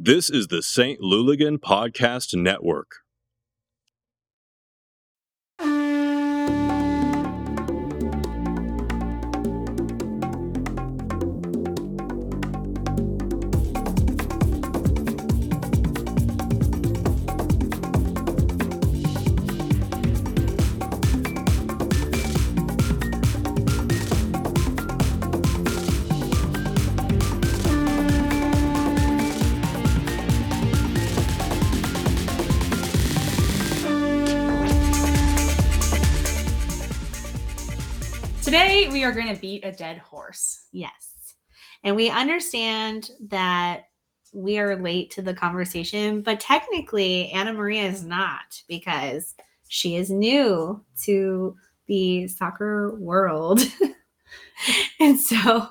This is the St. Louligan Podcast Network. Are going to beat a dead horse. Yes. And we understand that we are late to the conversation, but technically Anna Maria is not because she is new to the soccer world. and so,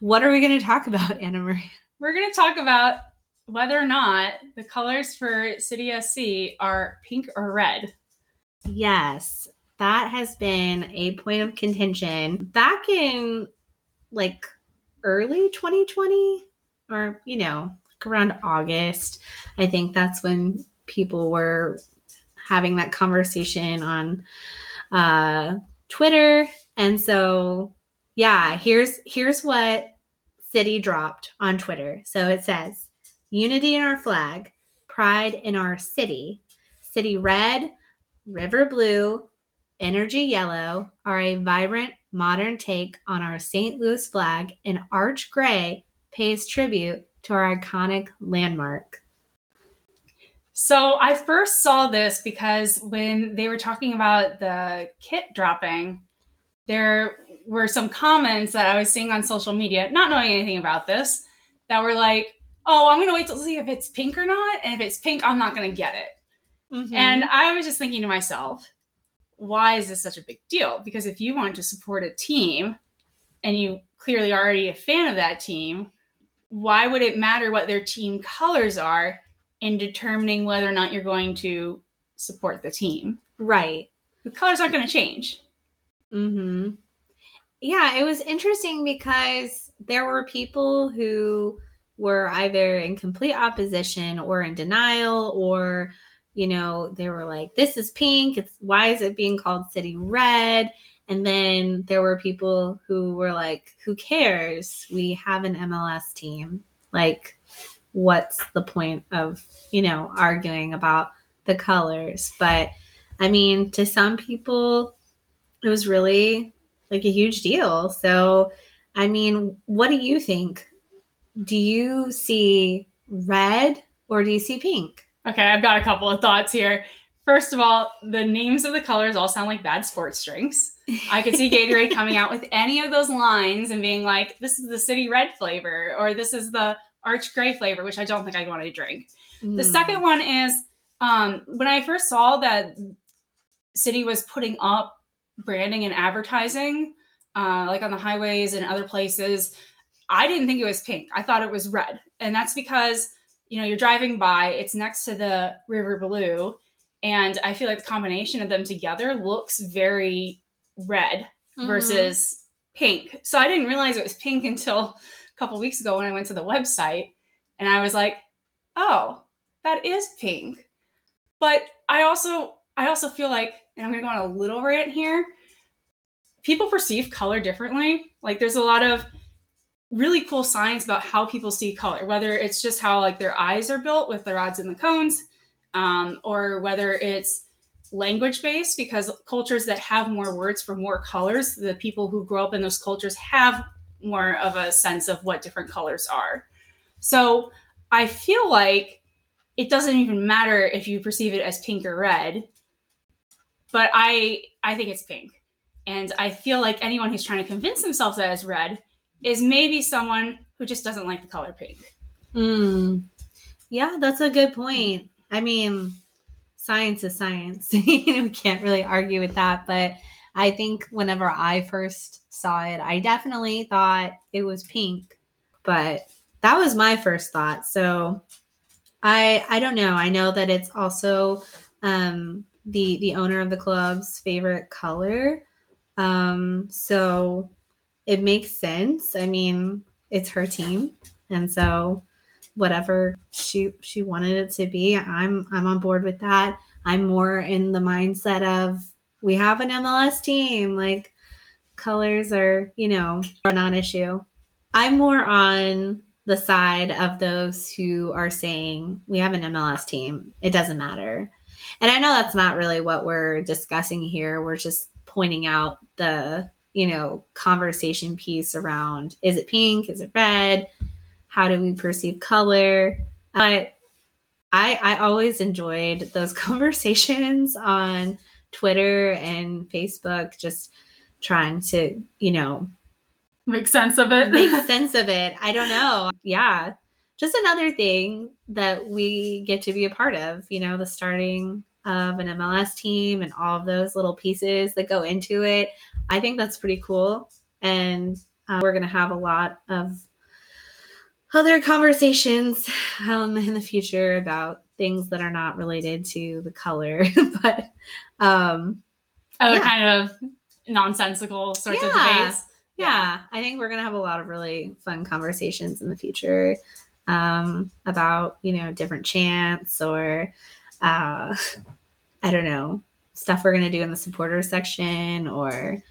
what are we going to talk about, Anna Maria? We're going to talk about whether or not the colors for City SC are pink or red. Yes, that has been a point of contention back in like early 2020 or you know like around august i think that's when people were having that conversation on uh twitter. And so yeah here's here's what city dropped on twitter. So it says unity in our flag pride in our city. City red river blue Energy Yellow are a vibrant, modern take on our St. Louis flag, and Arch Gray pays tribute to our iconic landmark. So I first saw this because when they were talking about the kit dropping, there were some comments that I was seeing on social media, not knowing anything about this, that were like, oh, I'm going to wait to see if it's pink or not. And if it's pink, I'm not going to get it. Mm-hmm. And I was just thinking to myself, why is this such a big deal? Because if you want to support a team and you clearly already a fan of that team, why would it matter what their team colors are in determining whether or not you're going to support the team? Right. The colors aren't going to change. Mhm. Yeah, it was interesting because there were people who were either in complete opposition or in denial or you know, they were like, this is pink. It's why is it being called city red? And then there were people who were like, who cares? We have an MLS team. Like, what's the point of, you know, arguing about the colors? But I mean, to some people, it was really like a huge deal. So, I mean, what do you think? Do you see red or do you see pink? Okay, I've got a couple of thoughts here. First of all, the names of the colors all sound like bad sports drinks. I could see Gatorade coming out with any of those lines and being like, this is the city red flavor, or this is the arch gray flavor, which I don't think I'd want to drink. Mm. The second one is um, when I first saw that City was putting up branding and advertising, uh, like on the highways and other places, I didn't think it was pink. I thought it was red. And that's because you know, you're driving by, it's next to the River Blue. And I feel like the combination of them together looks very red mm-hmm. versus pink. So I didn't realize it was pink until a couple weeks ago when I went to the website and I was like, oh, that is pink. But I also I also feel like, and I'm gonna go on a little rant here, people perceive color differently. Like there's a lot of really cool science about how people see color, whether it's just how like their eyes are built with the rods and the cones, um, or whether it's language based because cultures that have more words for more colors, the people who grow up in those cultures have more of a sense of what different colors are. So I feel like it doesn't even matter if you perceive it as pink or red, but I I think it's pink. And I feel like anyone who's trying to convince themselves that it's red is maybe someone who just doesn't like the color pink. Mm. Yeah, that's a good point. I mean, science is science. we can't really argue with that. But I think whenever I first saw it, I definitely thought it was pink. But that was my first thought. So I I don't know. I know that it's also um the the owner of the club's favorite color. Um so it makes sense. I mean, it's her team. And so whatever she she wanted it to be. I'm I'm on board with that. I'm more in the mindset of we have an MLS team. Like colors are, you know, a non-issue. I'm more on the side of those who are saying we have an MLS team. It doesn't matter. And I know that's not really what we're discussing here. We're just pointing out the, you know, conversation piece around is it pink? Is it red? How do we perceive color? But I I always enjoyed those conversations on Twitter and Facebook, just trying to, you know, Make sense of it. make sense of it. I don't know. Yeah. Just another thing that we get to be a part of, you know, the starting of an MLS team and all of those little pieces that go into it. I think that's pretty cool. And uh, we're going to have a lot of other conversations um, in the future about things that are not related to the color. but um, oh, yeah. kind of nonsensical sorts of Yeah. debates. yeah, I think we're gonna have a lot of really fun conversations in the future um, about you know different chants or uh, I don't know stuff we're gonna do in the supporter section or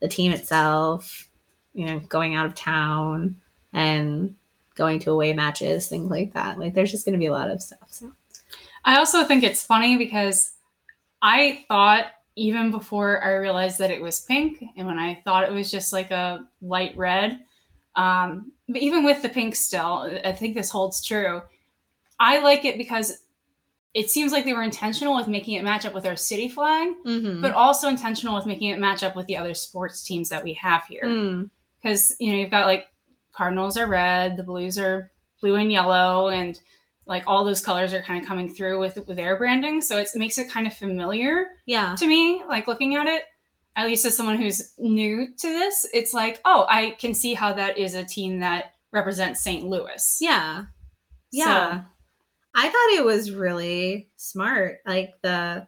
the team itself. You know, going out of town and going to away matches, things like that. Like, there's just gonna be a lot of stuff. So I also think it's funny because I thought even before I realized that it was pink, and when I thought it was just like a light red, um, but even with the pink still, I think this holds true. I like it because it seems like they were intentional with making it match up with our city flag, Mm-hmm. but also intentional with making it match up with the other sports teams that we have here. Mm. because you know you've got like Cardinals are red, the Blues are blue and yellow, and like all those colors are kind of coming through with with their branding. So it's, it makes it kind of familiar yeah, to me, like looking at it. At least as someone who's new to this, it's like, oh, I can see how that is a team that represents St. Louis. Yeah. Yeah. I thought it was really smart. Like the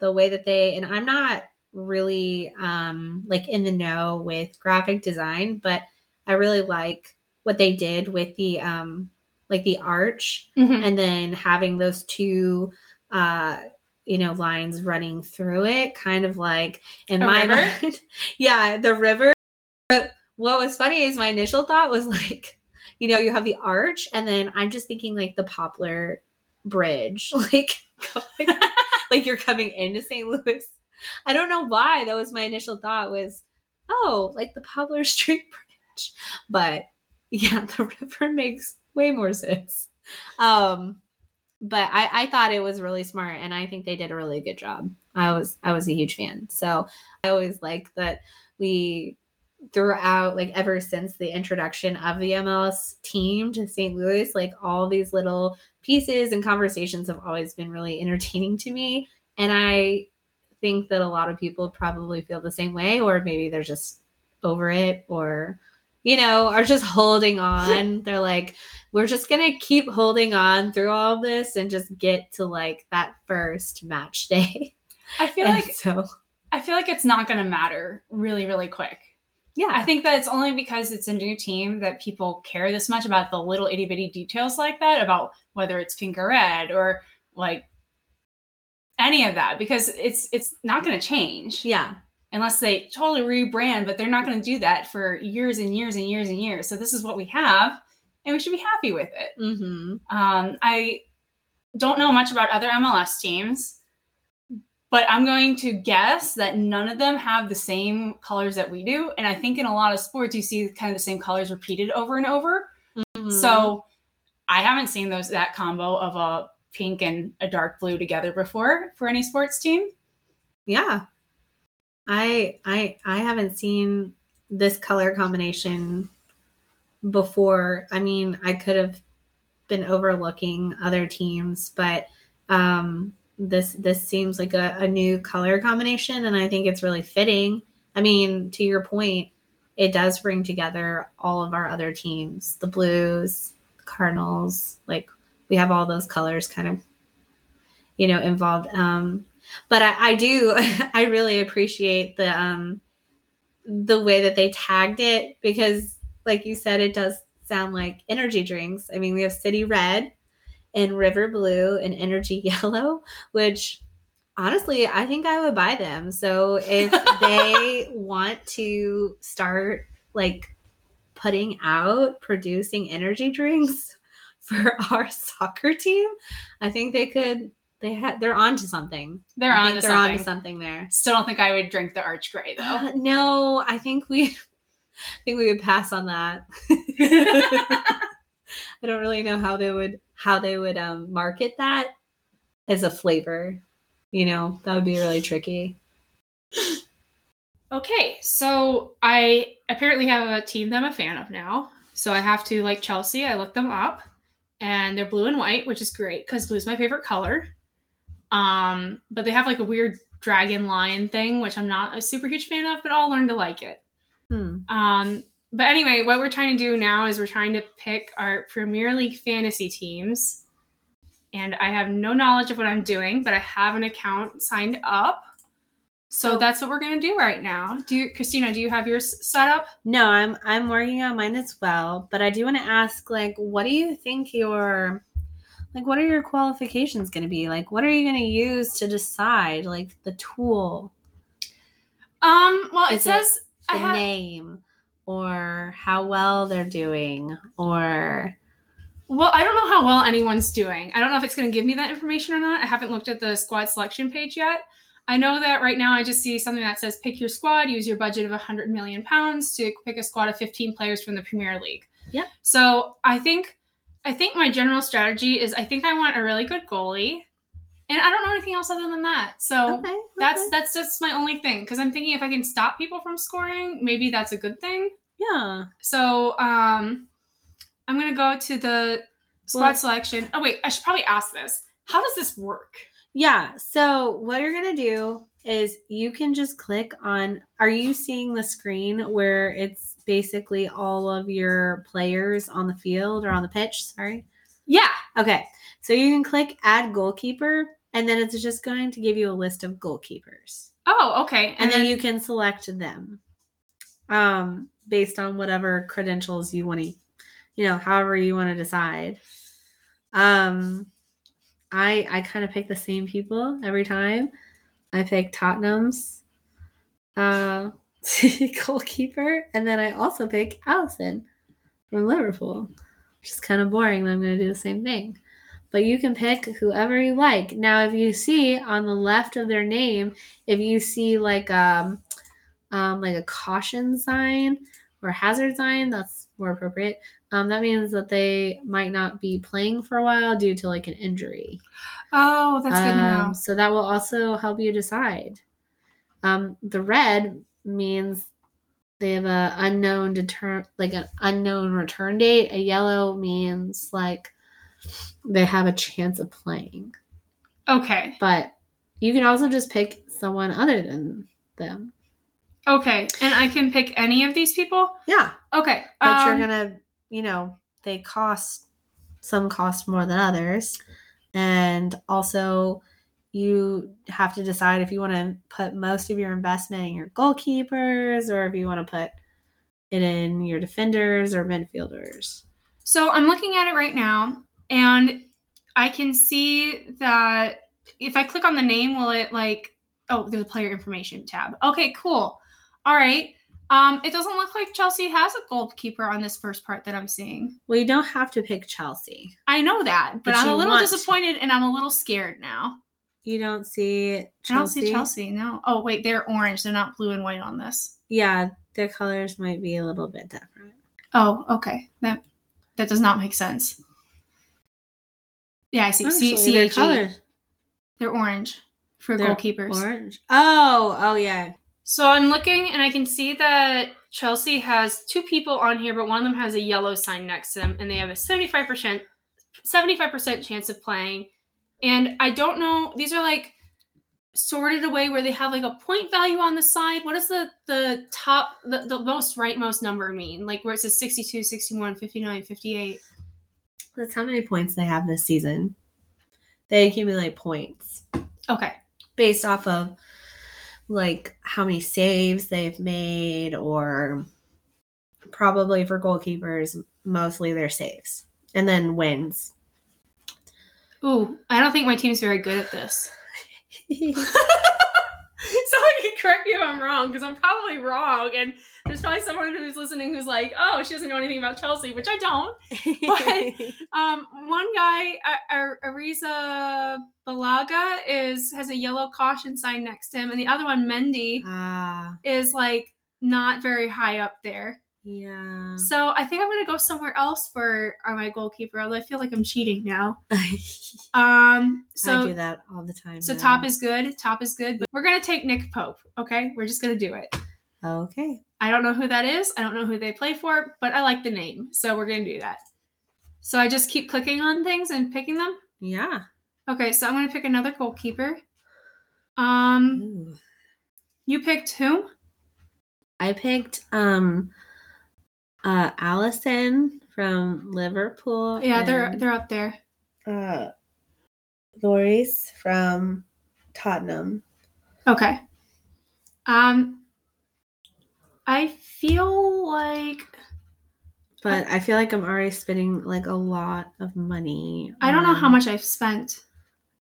the way that they and I'm not really um like in the know with graphic design, but I really like what they did with the um like the arch Mhm. and then having those two uh you know lines running through it kind of like in A my river? mind yeah the river but what was funny is my initial thought was like you know you have the arch and then i'm just thinking like the poplar bridge. Like like you're coming into st louis. I don't know why. That was my initial thought was oh like the poplar street bridge. But yeah the river makes way more sense. Um but I, I thought it was really smart and i think they did a really good job. I was i was a huge fan. So i always like that we throughout like ever since the introduction of the mls team to st louis like all these little pieces and conversations have always been really entertaining to me and i think that a lot of people probably feel the same way or maybe they're just over it or you know are just holding on they're like we're just gonna keep holding on through all this and just get to like that first match day. I feel And like so I feel like it's not to matter really, really quick. Yeah, I think that it's only because it's a new team that people care this much about the little itty bitty details like that, about whether it's pink or red or like any of that, because it's it's not going to change yeah, unless they totally rebrand. But they're not going to do that for years and years and years and years. So this is what we have, and we should be happy with it. mm-hmm. Um, I don't know much about other MLS teams, but I'm going to guess that none of them have the same colors that we do. And I think in a lot of sports, you see kind of the same colors repeated over and over. Mm-hmm. So I haven't seen those that combo of a pink and a dark blue together before for any sports team. yeah, I I I haven't seen this color combination before. I mean, I could have been overlooking other teams, but um this this seems like a, a new color combination and I think it's really fitting. I mean, to your point, it does bring together all of our other teams, the Blues, Cardinals, like we have all those colors kind of you know involved. Um but I, I do I really appreciate the um the way that they tagged it because like you said it does sound like energy drinks. I mean, we have City Red and River Blue and Energy Yellow, which honestly, I think I would buy them. So if they want to start like putting out producing energy drinks for our soccer team, I think they could they had they're onto something. They're on to they're something. onto something there. Still don't think I would drink the Arch Grey though. Uh, no, I think we I think we would pass on that. I don't really know how they would how they would um market that as a flavor. You know, that would be really tricky. Okay, so I apparently have a team that I'm a fan of now. So I have to like Chelsea. I looked them up, and they're blue and white, which is great because blue is my favorite color. Um, but they have like a weird dragon lion thing, which I'm not a super huge fan of, but I'll learn to like it. Hmm. Um, but anyway, what we're trying to do now is we're trying to pick our Premier League fantasy teams. And I have no knowledge of what I'm doing, but I have an account signed up. So that's what we're gonna do right now. Do you, Christina? Do you have yours set up? No, I'm I'm working on mine as well, but I do want to ask like what do you think your like what are your qualifications going to be? Like what are you going to use to decide like the tool, Um. Well, it Is it says I the have. name or how well they're doing or Well, I don't know how well anyone's doing. I don't know if it's going to give me that information or not. I haven't looked at the squad selection page yet. I know that right now I just see something that says pick your squad, use your budget of 100 million pounds to pick a squad of 15 players from the Premier League. Yep. So I think I think my general strategy is I think I want a really good goalie, and I don't know anything else other than that. So okay, that's okay. that's just my only thing because I'm thinking if I can stop people from scoring, maybe that's a good thing. yeah. So um I'm gonna go to the squad Well- selection. Oh wait, I should probably ask this. How does this work? Yeah. So what you're gonna do is you can just click on. Are you seeing the screen where it's basically all of your players on the field or on the pitch? Sorry. Yeah. Okay. So you can click add goalkeeper, and then it's just going to give you a list of goalkeepers, Oh, okay. and then you can select them, um, based on whatever credentials you want to, you know, however you want to decide. Um, I I kind of pick the same people every time. I pick Tottenham's uh goalkeeper, and then I also pick Alisson from Liverpool, which is kind of boring. I'm going to do the same thing. But you can pick whoever you like. Now, if you see on the left of their name, if you see like um, um like a caution sign or hazard sign, that's more appropriate. Um, that means that they might not be playing for a while due to like an injury. Oh, that's good to know. Um, So that will also help you decide. Um, the red means they have a unknown deter like an unknown return date. A yellow means like they have a chance of playing. Okay. But you can also just pick someone other than them. Okay. And I can pick any of these people? Yeah. Okay. But um, you're gonna, you know, they cost some cost more than others. And also you have to decide if you want to put most of your investment in your goalkeepers or if you want to put it in your defenders or midfielders. So I'm looking at it right now, and I can see that if I click on the name, will it like? Oh, there's a player information tab. Okay, cool. All right. Um, it doesn't look like Chelsea has a goalkeeper on this first part that I'm seeing. Well, you don't have to pick Chelsea. I know that, but, But I'm a little want- disappointed and I'm a little scared now. You don't see Chelsea? I don't see Chelsea. No. Oh wait, they're orange. They're not blue and white on this. Yeah, their colors might be a little bit different. Oh, okay. That that does not make sense. Yeah, I see. C- Actually, their colors They're orange for They're goalkeepers. orange. Oh, oh yeah. So I'm looking and I can see that Chelsea has two people on here, but one of them has a yellow sign next to them, and they have a 75% 75% chance of playing. And I don't know, these are like sorted away where they have like a point value on the side. What does the the top the, the most rightmost number mean? Like where it says 62, 61, 59, 58. That's how many points they have this season. They accumulate points Okay. based off of like how many saves they've made or probably for goalkeepers, mostly their saves and then wins. Ooh, I don't think my team's very good at this. Someone can correct me if I'm wrong, because I'm probably wrong. And there's probably someone who's listening who's like, "Oh, she doesn't know anything about Chelsea," which I don't. Um, one guy, Ariza Balaga, is has a yellow caution sign next to him, and the other one, Mendy, Ah, is like not very high up there. yeah. So I think I'm gonna go somewhere else for uh, my goalkeeper. Although I feel like I'm cheating now. Um, so I do that all the time. So now. top is good. Top is good. But we're gonna take Nick Pope. Okay, we're just gonna do it. Okay. I don't know who that is. I don't know who they play for, but I like the name, so we're gonna do that. So I just keep clicking on things and picking them. Yeah. Okay, so I'm gonna pick another goalkeeper. Um, Ooh. you picked who? I picked um uh Alisson from Liverpool. Yeah, they're they're up there. uh Lloris from Tottenham. Okay. Um, I feel like But I feel like I'm already spending like a lot of money. I don't know how much I've spent.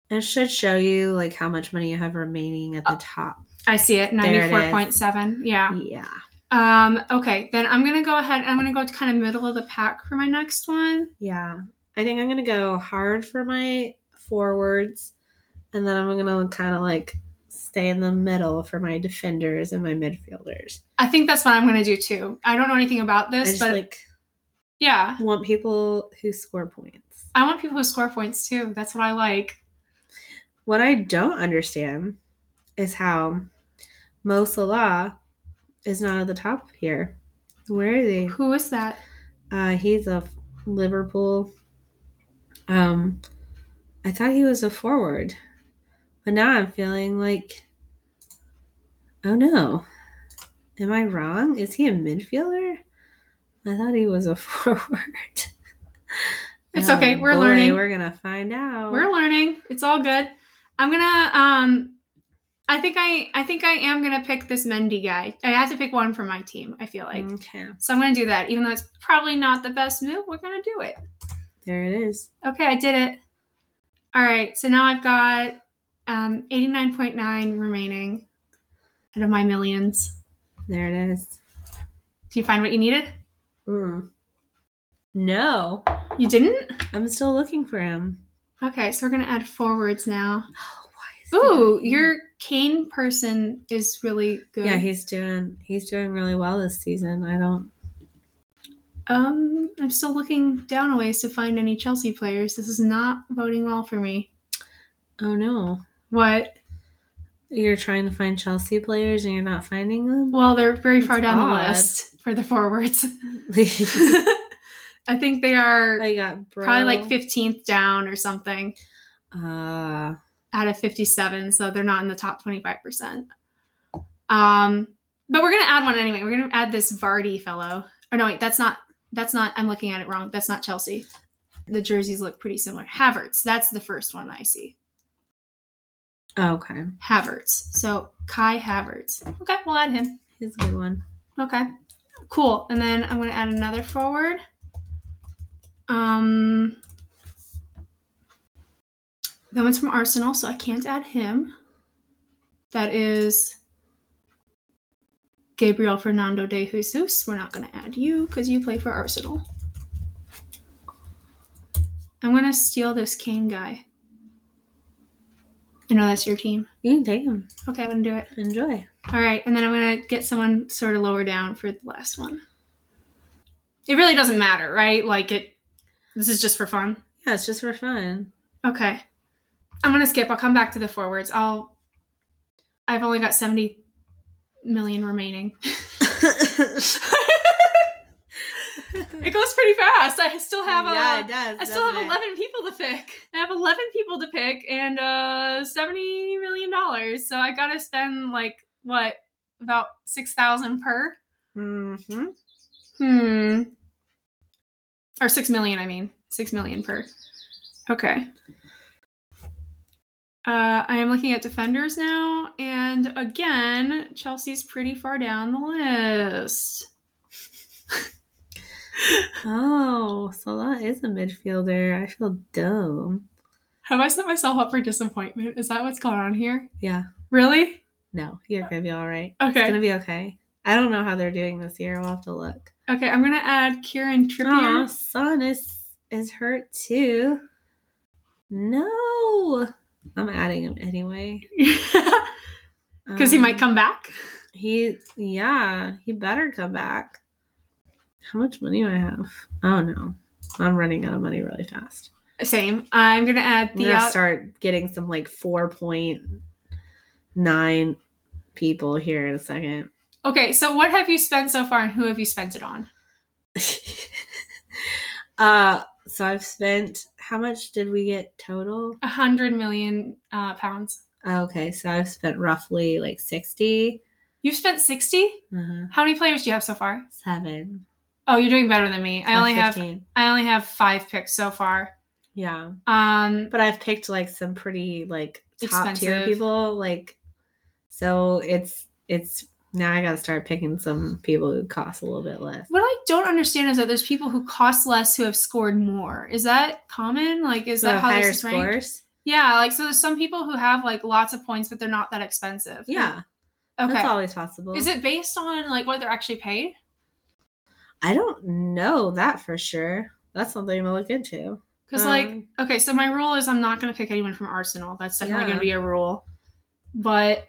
It should show you like how much money you have remaining at the Uh, top. I see it, There it is. ninety-four point seven. Yeah. Yeah. Um, okay, then I'm gonna go ahead. I'm gonna go to kind of middle of the pack for my next one. Yeah. I think I'm gonna go hard for my forwards and then I'm gonna kind of like stay in the middle for my defenders and my midfielders. I think that's what I'm gonna do too. I don't know anything about this, but like yeah, I want people who score points. I want people who score points too. That's what I like. What I don't understand is how Mo Salah is not at the top here. Where is he? Who is that? Uh, he's a Liverpool. Um, I thought he was a forward, but now I'm feeling like, oh no, am I wrong? Is he a midfielder? I thought he was a forward. It's okay, we're boy, learning. We're gonna find out. We're learning. It's all good. I'm gonna um I think I I think I am gonna pick this Mendy guy. I have to pick one for my team, I feel like. okay. So I'm gonna do that. Even though it's probably not the best move, we're gonna do it. There it is. Okay, I did it. All right, so now I've got um 89.9 remaining out of my millions. There it is. Do you find what you needed? Mm. No, You didn't? I'm still looking for him. Okay, so we're gonna add forwards now. Oh, Ooh, that- your Kane person is really good. Yeah, he's doing he's doing really well this season. I don't Um, I'm still looking down a ways to find any Chelsea players. This is not voting well for me. oh no. What? You're trying to find Chelsea players and you're not finding them? Well, they're very far down the list for the forwards. I think they are got bro. probably like 15th down or something Uh out of 57, so they're not in the top 25%. Um, but we're gonna add one anyway. We're gonna add this Vardy fellow. Or no, wait, that's not that's not I'm looking at it wrong. That's not Chelsea. The jerseys look pretty similar. Havertz, that's the first one I see. Okay. Havertz. So Kai Havertz. Okay, we'll add him. He's a good one. Okay. Cool. And then I'm gonna add another forward. Um that one's from Arsenal, so I can't add him. That is Gabriel Fernando de Jesus. We're not gonna add you because you play for Arsenal. I'm gonna steal this Kane guy. I know that's your team. You can take him. Okay, I'm gonna do it. Enjoy. All right, and then I'm gonna get someone sort of lower down for the last one. It really doesn't matter, right? Like it. This is just for fun. Yeah, it's just for fun. Okay, I'm gonna skip. I'll come back to the forwards. I'll. I've only got seventy million remaining. it goes pretty fast. I still have a. yeah, it does. I still have it? 11 people to pick. I have 11 people to pick and uh 70 million dollars. So I got to spend like what about 6,000 per? Mhm. Hmm. Or 6 million, I mean. 6 million per. Okay. Uh, I am looking at defenders now, and again, Chelsea's pretty far down the list. Oh, Salah is a midfielder. I feel dumb. Have I set myself up for disappointment? Is that what's going on here? Yeah. Really? No, you're gonna be all right. Okay. It's gonna be okay. I don't know how they're doing this year. We'll have to look. Okay, I'm gonna add Kieran Trippier. Son is is hurt too. No. I'm adding him anyway. Because he might Um, come back. He yeah, he better come back. How much money do I have? Oh no. I'm running out of money really fast. Same. I'm gonna add I'm the gonna out- start getting some like 4.9 people here in a second. Okay, so what have you spent so far and who have you spent it on? uh so I've spent how much did we get total? A hundred million uh, pounds. Okay, so I've spent roughly like 60. You've spent 60? Uh-huh. How many players do you have so far? Seven. Oh, you're doing better than me. I only have I only have five picks so far. Yeah. Um But I've picked like some pretty like top tier people. Like so it's it's now I gotta start picking some people who cost a little bit less. what I don't understand is that there's people who cost less who have scored more. Is that common? Like is So that how higher this is ranked? scores? Yeah, like so there's some people who have like lots of points but they're not that expensive. Yeah. Okay. That's always possible. Is it based on like what they're actually paid? I don't know that for sure. That's something I'm gonna look into. Because like Um, okay, so my rule is I'm not going to pick anyone from Arsenal. That's definitely gonna be a rule. But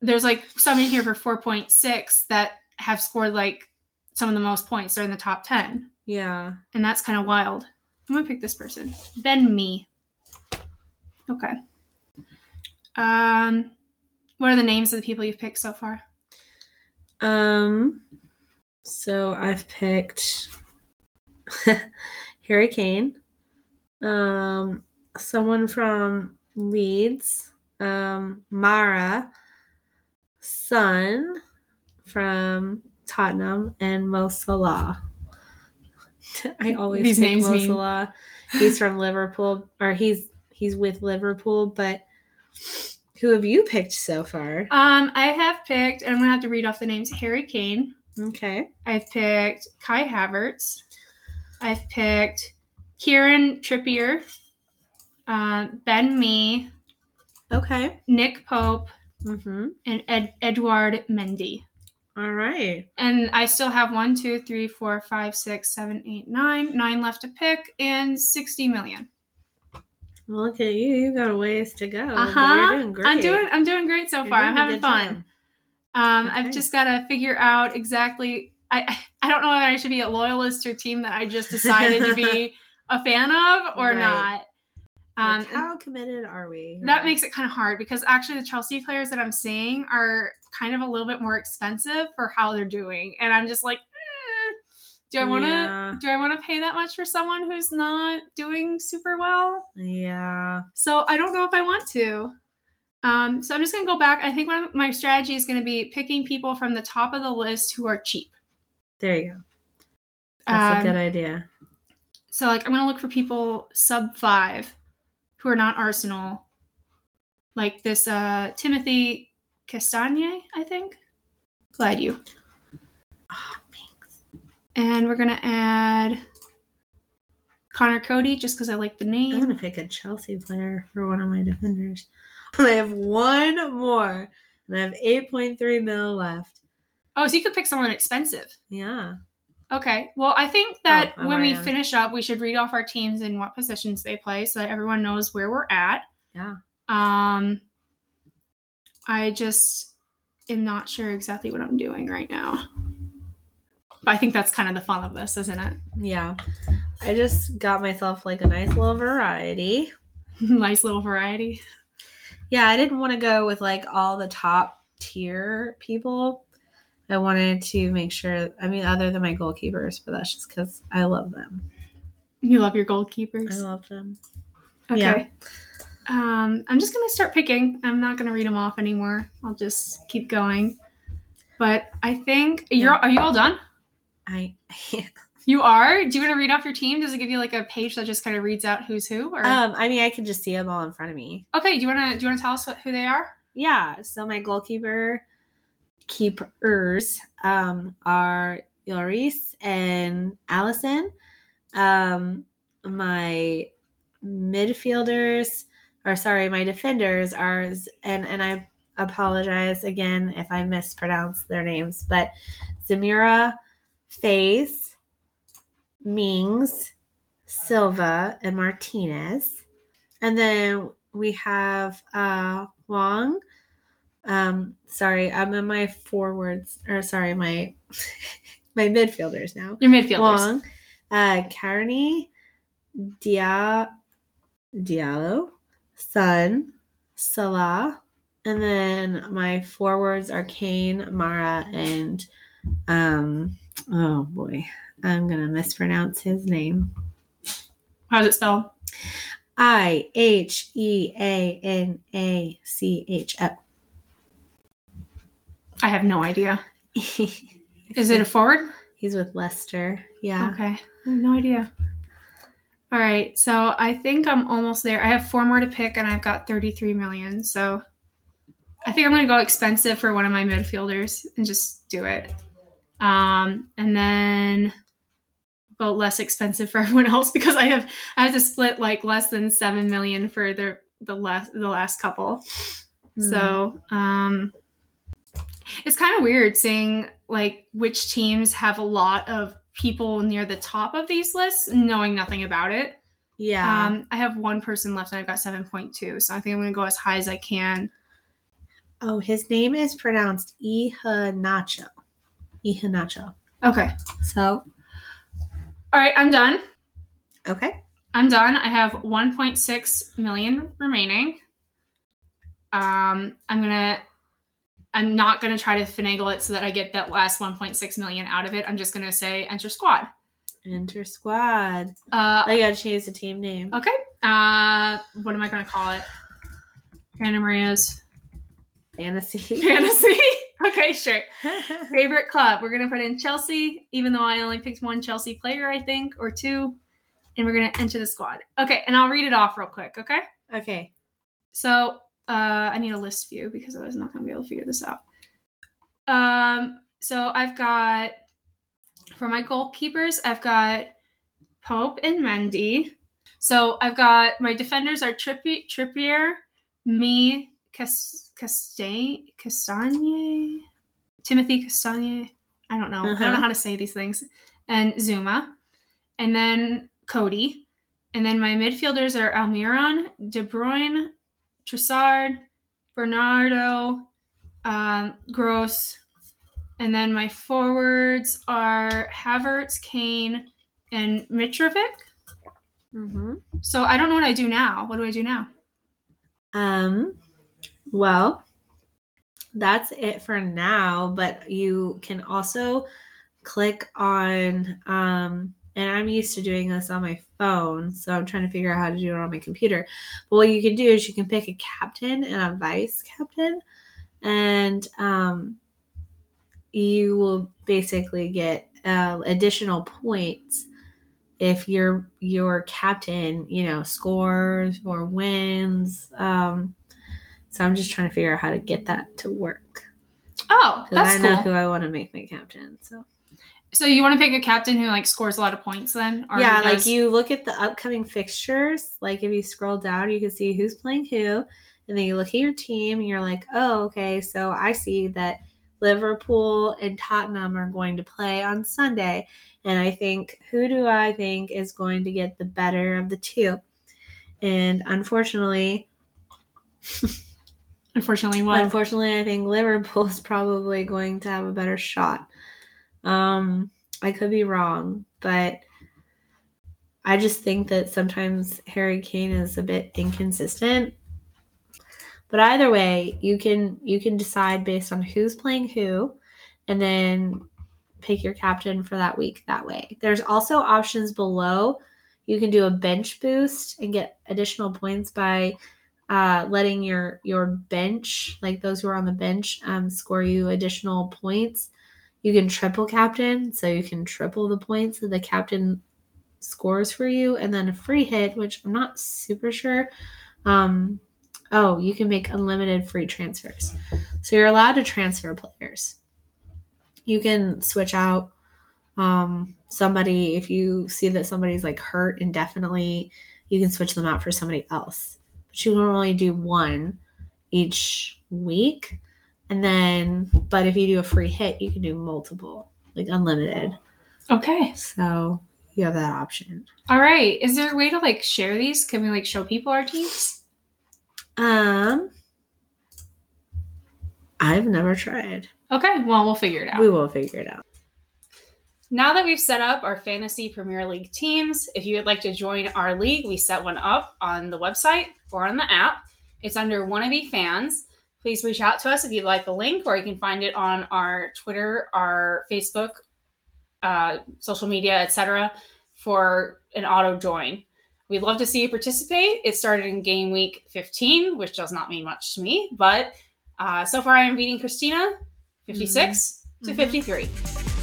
there's like some in here for 4.6 that have scored like some of the most points. They're in the top 10, yeah. and that's kind of wild. I'm going to pick this person. Ben Mee. Okay. Um what are the names of the people you've picked so far? Um so I've picked Harry Kane. Um someone from Leeds. Um Mara Son from Tottenham and Mo Salah. I always These pick names Mo mean- Salah. He's from Liverpool or he's he's with Liverpool, but who have you picked so far? Um I have picked and I'm going to have to read off the names Harry Kane, Okay. I've picked Kai Havertz. I've picked Kieran Trippier, uh, Ben Mee, Okay. Nick Pope, Mm-hmm. and Ed- Edward Mendy. All right. And I still have one, two, three, four, five, six, seven, eight, nine, nine left to pick, and 60 million. Look at you. You got a ways to go. Uh-huh. Doing great. I'm doing I'm doing great so You're far. I'm having fun. job. Um, Okay. I've just got to figure out exactly. I I- don't know whether I should be a loyalist a team that I just decided to be a fan of or Right. not. Um, Like, how committed are we? that makes it kind of hard because actually the Chelsea players that I'm seeing are kind of a little bit more expensive for how they're doing, and I'm just like, eh, do I want to? Yeah. Do I want to pay that much for someone who's not doing super well? Yeah. So I don't know if I want to. Um, so I'm just gonna go back. I think of my strategy is gonna be picking people from the top of the list who are cheap. There you go. That's Um, a good idea. So like I'm gonna look for people sub five who are not Arsenal. Like this uh Timothy Castagne, I think. Glad you. Oh, thanks. And we're gonna add Conor Coady just because I like the name. I'm gonna pick a Chelsea player for one of my defenders. I have one more, and I have 8.3 mil left. Oh, so you could pick someone expensive. Yeah. Okay. Well, I think that I'm when we on. finish up, we should read off our teams and what positions they play so that everyone knows where we're at. Yeah. Um I just am not sure exactly what I'm doing right now. But I think that's kind of the fun of this, isn't it? Yeah. I just got myself like a nice little variety. nice little variety. Yeah, I didn't want to go with like all the top tier people. I wanted to make sure, I mean, other than my goalkeepers, but that's just because I love them. You love your goalkeepers. I love them. Okay. yeah. Um, I'm just gonna start picking. I'm not gonna read them off anymore. I'll just keep going. But I think you're Yeah. are you all done? I, You are? Do you want to read off your team? Does it give you like a page that just kind of reads out who's who? Or um, I mean, I can just see them all in front of me. okay, do you want to do you want to tell us what, who they are? Yeah. So my goalkeeper keepers um, are Lloris and Alisson. Um, my midfielders, or sorry, my defenders are, and and I apologize again if I mispronounce their names, but Zamira, Faze, Mings, Silva, and Martinez. And then we have uh Wong. Um, sorry, I'm in my forwards, or sorry, my my midfielders now. Your midfielders. Wong, uh, Carney, Dia, Diallo, Son, Salah, and then my forwards are Kane, Mara, and um, oh boy, I'm gonna mispronounce his name. How's it spelled? I H E A N A C H O. I have no idea. Is it a forward? He's with Leicester. Yeah. Okay. I have no idea. All right. So I think I'm almost there. I have four more to pick and I've got 33 million. So I think I'm going to go expensive for one of my midfielders and just do it. Um, and then go less expensive for everyone else because I have I have to split like less than 7 million for the the last the last couple. Hmm. So, um it's kind of weird seeing like which teams have a lot of people near the top of these lists knowing nothing about it. yeah. Um I have one person left and I've got 7.2, so I think I'm going to go as high as I can. oh, his name is pronounced Iheanacho. Iheanacho. Okay. So All right, I'm done. okay. I'm done. I have 1.6 million remaining. Um, I'm gonna. I'm not gonna try to finagle it so that I get that last 1.6 million out of it. I'm just gonna say enter squad. Enter squad. Uh, I gotta change the team name. okay. Uh, what am I gonna call it? Anna Maria's Fantasy. fantasy. okay, sure. Favorite club. We're gonna put in Chelsea, even though I only picked one Chelsea player, I think, or two, and we're gonna enter the squad. Okay, and I'll read it off real quick. Okay. okay. So uh, I need a list view because I was not going to be able to figure this out. Um, so I've got for my goalkeepers, I've got Pope and Mendy. So I've got my defenders are Trippi- Trippier, Mee, Cas- Castain, Castagne, Timothy Castagne. I don't know. I don't Uh-huh. know how to say these things. And Zouma, and then Coady, and then my midfielders are Almiron, De Bruyne, Trossard, Bernardo, um, Gross, and then my forwards are Havertz, Kane, and Mitrovic. Mm-hmm. So I don't know what I do now. What do I do now? Um, well, that's it for now, but you can also click on um and I'm used to doing this on my phone, so I'm trying to figure out how to do it on my computer. But what you can do is you can pick a captain and a vice captain, and um, you will basically get uh, additional points if your your captain, you know, scores or wins. Um, so I'm just trying to figure out how to get that to work. Oh, that's I know cool. who I want to make my captain. So So you want to pick a captain who like scores a lot of points then? Or yeah, like you look at the upcoming fixtures. Like if you scroll down, you can see who's playing who, and then you look at your team, and you're like, oh, okay. So I see that Liverpool and Tottenham are going to play on Sunday, and I think who do I think is going to get the better of the two? And unfortunately, Unfortunately, what? Unfortunately, I think Liverpool is probably going to have a better shot. Um, I could be wrong, but I just think that sometimes Harry Kane is a bit inconsistent. But either way, you can you can decide based on who's playing who, and then pick your captain for that week that way. There's also options below. You can do a bench boost and get additional points by uh, letting your your bench, like those who are on the bench, um, score you additional points. You can triple captain, so you can triple the points that the captain scores for you, and then a free hit, which I'm not super sure. Um, oh, you can make unlimited free transfers, so you're allowed to transfer players. You can switch out Um, somebody, if you see that somebody's like hurt indefinitely, you can switch them out for somebody else. You can only do one each week. And then, but if you do a free hit, you can do multiple, like unlimited. Okay. So you have that option. All right. Is there a way to like share these? Can we like show people our teams? Um, I've never tried. Okay. Well, we'll figure it out. We will figure it out. Now that we've set up our fantasy Premier League teams, if you would like to join our league, we set one up on the website or on the app. It's under Wannabe Fans. Please reach out to us if you'd like the link, or you can find it on our Twitter, our Facebook, uh, social media, etc., for an auto join. We'd love to see you participate. It started in game week 15, which does not mean much to me, but uh, so far I am beating Christina 56 to Mhm. 53.